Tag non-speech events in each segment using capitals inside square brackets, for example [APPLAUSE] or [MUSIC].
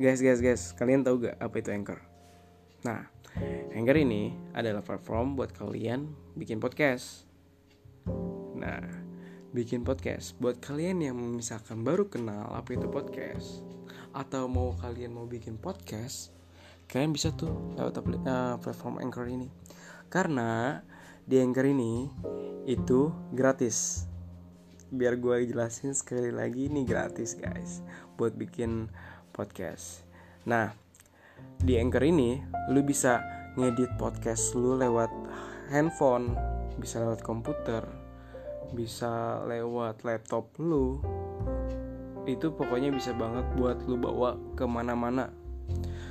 Guys, guys, guys, kalian tahu gak apa itu Anchor? Nah, Anchor ini adalah platform buat kalian bikin podcast. Nah, bikin podcast buat kalian yang misalkan baru kenal apa itu podcast atau mau kalian mau bikin podcast, kalian bisa tuh lewat uh, platform Anchor ini. Karena di Anchor ini itu gratis. Biar gue jelasin sekali lagi ini gratis guys buat bikin podcast. Nah, di Anchor ini lu bisa ngedit podcast lu lewat handphone, bisa lewat komputer, bisa lewat laptop lu. Itu pokoknya bisa banget buat lu bawa ke mana-mana.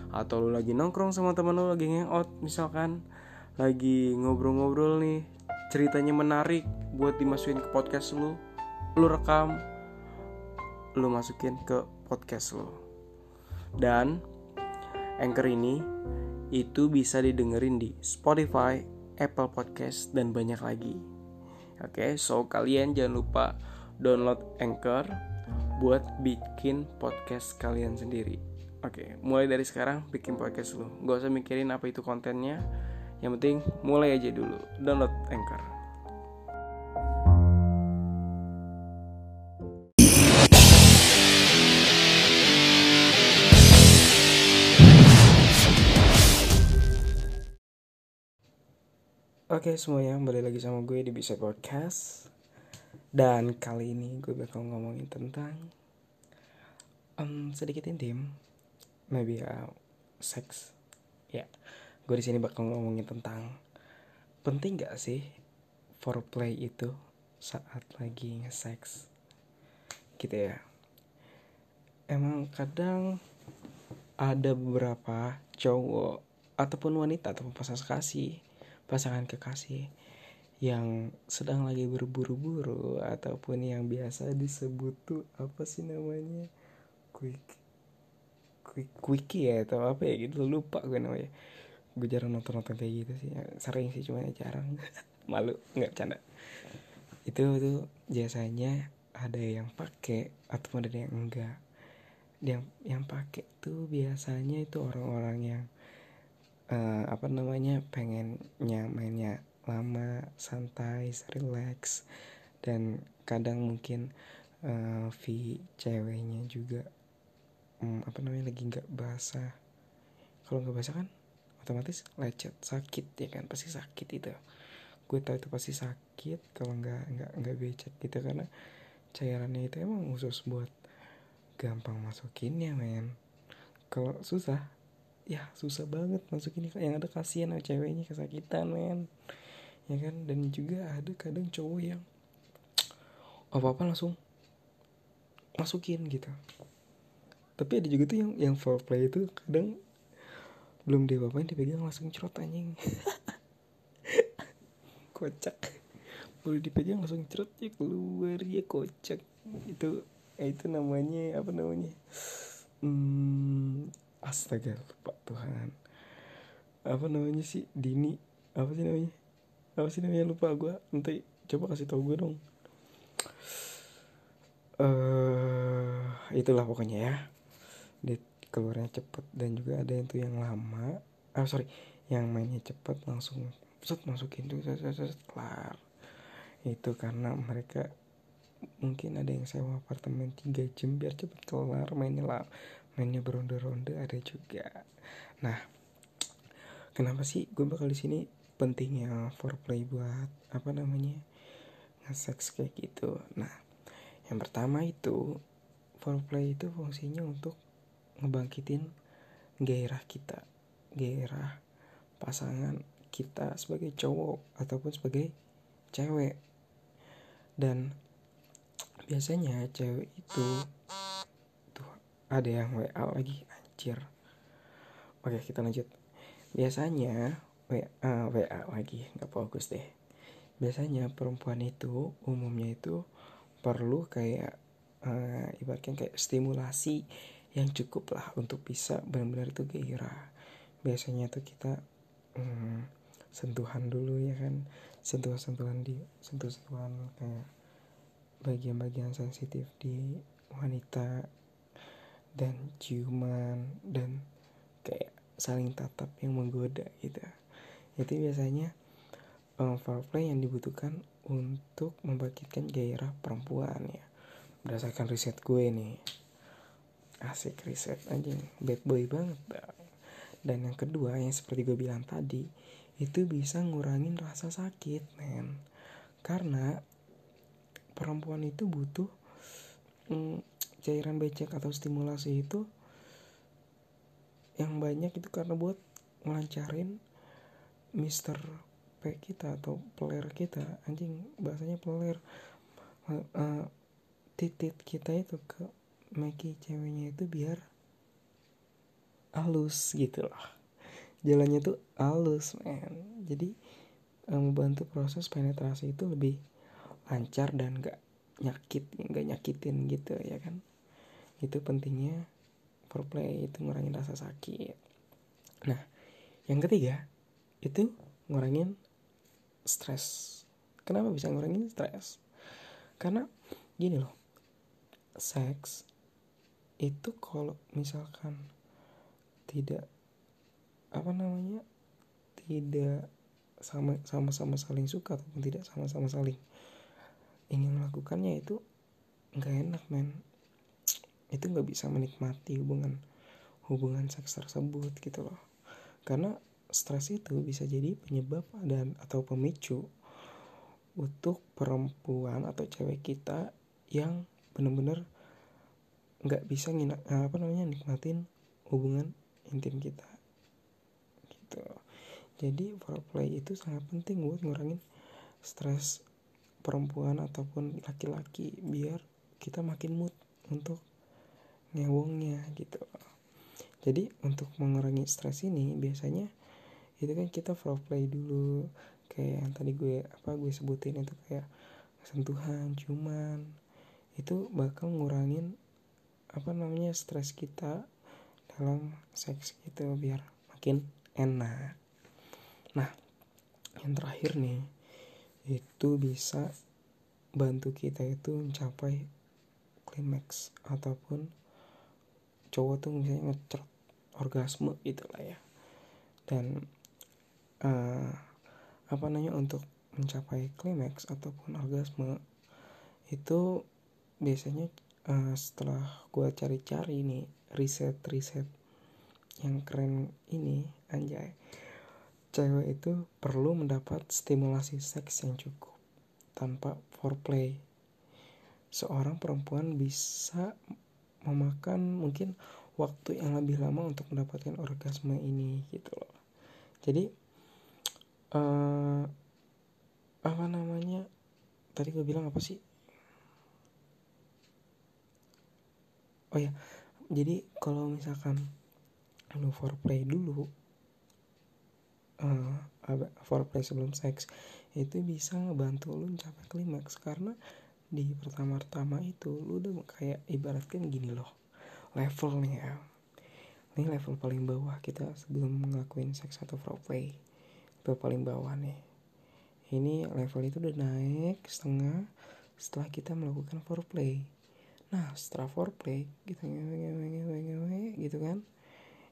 Atau lu lagi nongkrong sama temen lu lagi hangout misalkan lagi ngobrol-ngobrol nih ceritanya menarik buat dimasukin ke podcast lu lu rekam lu masukin ke podcast lo dan Anchor ini itu bisa didengerin di Spotify, Apple Podcast dan banyak lagi. Oke, so kalian jangan lupa download Anchor buat bikin podcast kalian sendiri. Oke, mulai dari sekarang bikin podcast lo. Gak usah mikirin apa itu kontennya. Yang penting mulai aja dulu. Download Anchor. Oke semuanya, kembali lagi sama gue di Bisa Podcast. Dan kali ini gue bakal ngomongin tentang um, Sedikit intim. Maybe uh, seks. Ya, yeah. gue di sini bakal ngomongin tentang Penting gak sih foreplay itu saat lagi nge-sex Gitu ya. Emang kadang ada beberapa cowok ataupun wanita ataupun pasangan kasih pasangan kekasih yang sedang lagi berburu-buru ataupun yang biasa disebut tuh apa sih namanya? Quick quick quickie ya atau apa ya gitu. Lupa gue namanya. Gue jarang nonton nonton kayak gitu sih. Sering sih cuma jarang. [LAUGHS] Malu nggak canda itu tuh biasanya ada yang pakai atau ada yang enggak. Yang yang pakai tuh biasanya itu orang-orang yang uh, apa namanya pengennya mainnya lama santai relax dan kadang mungkin uh, v ceweknya juga um, apa namanya lagi nggak basah. Kalau nggak basah kan otomatis lecet sakit ya kan? Pasti sakit itu. Gue tahu itu pasti sakit kalau nggak nggak nggak becek gitu karena cairannya itu emang khusus buat gampang masukinnya men. Kalau susah ya susah banget masuk ini yang ada kasihan sama ceweknya kesakitan men. Ya kan? Dan juga ada kadang cowok yang apa apa langsung masukin gitu. Tapi ada juga tuh yang yang foreplay itu kadang belum dia apain dipegang langsung cerot anjing. [LAUGHS] Kocak. Boleh dipegang langsung cerot ya keluar ya kocak. Itu itu namanya apa namanya? Hmm, astaga lupa Tuhan apa namanya sih? Dini. Apa sih namanya? Apa sih namanya? Lupa gue nanti coba kasih tau gue dong. Uh, itulah pokoknya ya. Dia keluarnya cepet dan juga ada yang tuh yang lama. Ah sorry. Yang mainnya cepet langsung set masukin tuh set, set, set, kelar. Itu karena mereka mungkin ada yang sewa apartemen tiga jam biar cepet kelar mainnya lah mainnya beronde-ronde ada juga. Nah kenapa sih gue bakal di sini? Pentingnya foreplay buat apa namanya nge-sex kayak gitu. Nah yang pertama itu foreplay itu fungsinya untuk ngebangkitin gairah kita gairah pasangan kita sebagai cowok ataupun sebagai cewek. Dan biasanya cewek itu ada yang WA lagi anjir. Oke kita lanjut. Biasanya WA, uh, WA lagi nggak fokus deh. Biasanya perempuan itu umumnya itu perlu kayak uh, ibaratnya kayak stimulasi yang cukup lah untuk bisa benar-benar itu gairah biasanya tuh kita um, sentuhan dulu ya kan. Sentuhan-sentuhan di sentuh-sentuhan kayak bagian-bagian sensitif di wanita dan ciuman dan kayak saling tatap yang menggoda gitu. Itu biasanya um, foreplay yang dibutuhkan untuk membangkitkan gairah perempuan ya. Berdasarkan riset gue nih. Asik riset anjing bad boy banget dan yang kedua yang seperti gue bilang tadi itu bisa ngurangin rasa sakit men. Karena perempuan itu butuh mm, cairan becek atau stimulasi itu yang banyak itu karena buat ngelancarin Mister P kita atau peler kita. Anjing bahasanya peler uh, titit kita itu ke Meki ceweknya itu biar halus gitu loh jalannya tuh halus men. Jadi membantu proses penetrasi itu lebih lancar dan gak nyakit gak nyakitin gitu ya kan itu pentingnya foreplay itu ngurangin rasa sakit. Nah yang ketiga itu ngurangin stres. Kenapa bisa ngurangin stres? Karena gini loh seks itu kalau misalkan tidak apa namanya tidak sama sama sama saling suka ataupun tidak sama-sama saling ingin melakukannya itu nggak enak men itu nggak bisa menikmati hubungan hubungan seks tersebut gitu loh. Karena stres itu bisa jadi penyebab dan atau pemicu untuk perempuan atau cewek kita yang benar-benar nggak bisa ngina, apa namanya nikmatin hubungan intim kita gitu. Jadi foreplay itu sangat penting buat ngurangin stres perempuan ataupun laki-laki biar kita makin mood untuk ngewongnya gitu. Jadi untuk mengurangi stres ini biasanya itu kan kita foreplay dulu. Kayak yang tadi gue apa gue sebutin itu kayak sentuhan cuman itu bakal ngurangin apa namanya stres kita dalam seks gitu biar makin enak. Nah yang terakhir nih itu bisa bantu kita itu mencapai klimaks ataupun cowok tuh misalnya ngecerot orgasme gitu lah ya. Dan uh, apa namanya untuk mencapai klimaks ataupun orgasme itu biasanya uh, setelah gue cari-cari nih riset-riset yang keren ini anjay cewek itu perlu mendapat stimulasi seks yang cukup tanpa foreplay. Seorang perempuan bisa memakan mungkin waktu yang lebih lama untuk mendapatkan orgasme ini gitu loh. Jadi uh, apa namanya? Tadi gue bilang apa sih? Oh ya jadi kalau misalkan lu foreplay dulu uh, foreplay sebelum seks itu bisa ngebantu lu mencapai klimaks karena di pertama-tama itu lu udah kayak ibaratkan gini loh level nih ya. Ini level paling bawah kita sebelum ngelakuin seks atau foreplay level paling bawah nih. Ini level itu udah naik setengah setelah kita melakukan foreplay. Nah setelah foreplay kita ngewe gitu kan?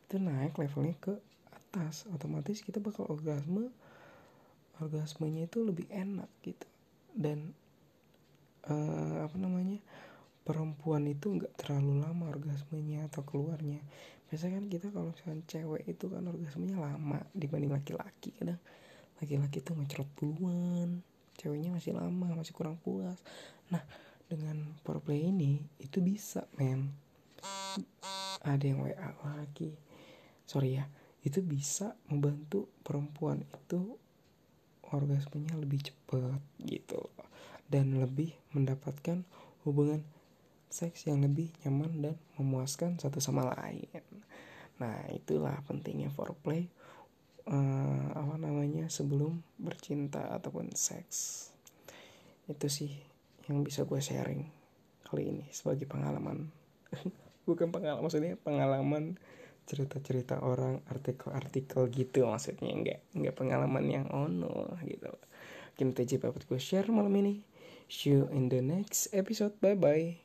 Itu naik levelnya ke atas. Otomatis kita bakal orgasme orgasmenya itu lebih enak gitu. Dan uh, apa namanya perempuan itu nggak terlalu lama orgasmenya atau keluarnya. Biasanya kan kita kalau misalkan cewek itu kan orgasmenya lama dibanding laki-laki kadang laki-laki tuh ngecerot duluan ceweknya masih lama masih kurang puas. Nah dengan foreplay ini itu bisa men. Ada yang WA lagi. Sorry ya itu bisa membantu perempuan itu orgasmenya lebih cepat gitu dan lebih mendapatkan hubungan seks yang lebih nyaman dan memuaskan satu sama lain. Nah, itulah pentingnya foreplay uh, apa namanya sebelum bercinta ataupun seks. Itu sih yang bisa gue sharing kali ini sebagai pengalaman. [LAUGHS] Bukan pengalaman maksudnya pengalaman cerita-cerita orang artikel-artikel gitu maksudnya enggak enggak pengalaman yang ono gitu. Mungkin TJ dapat gue share malam ini. See you in the next episode. Bye bye.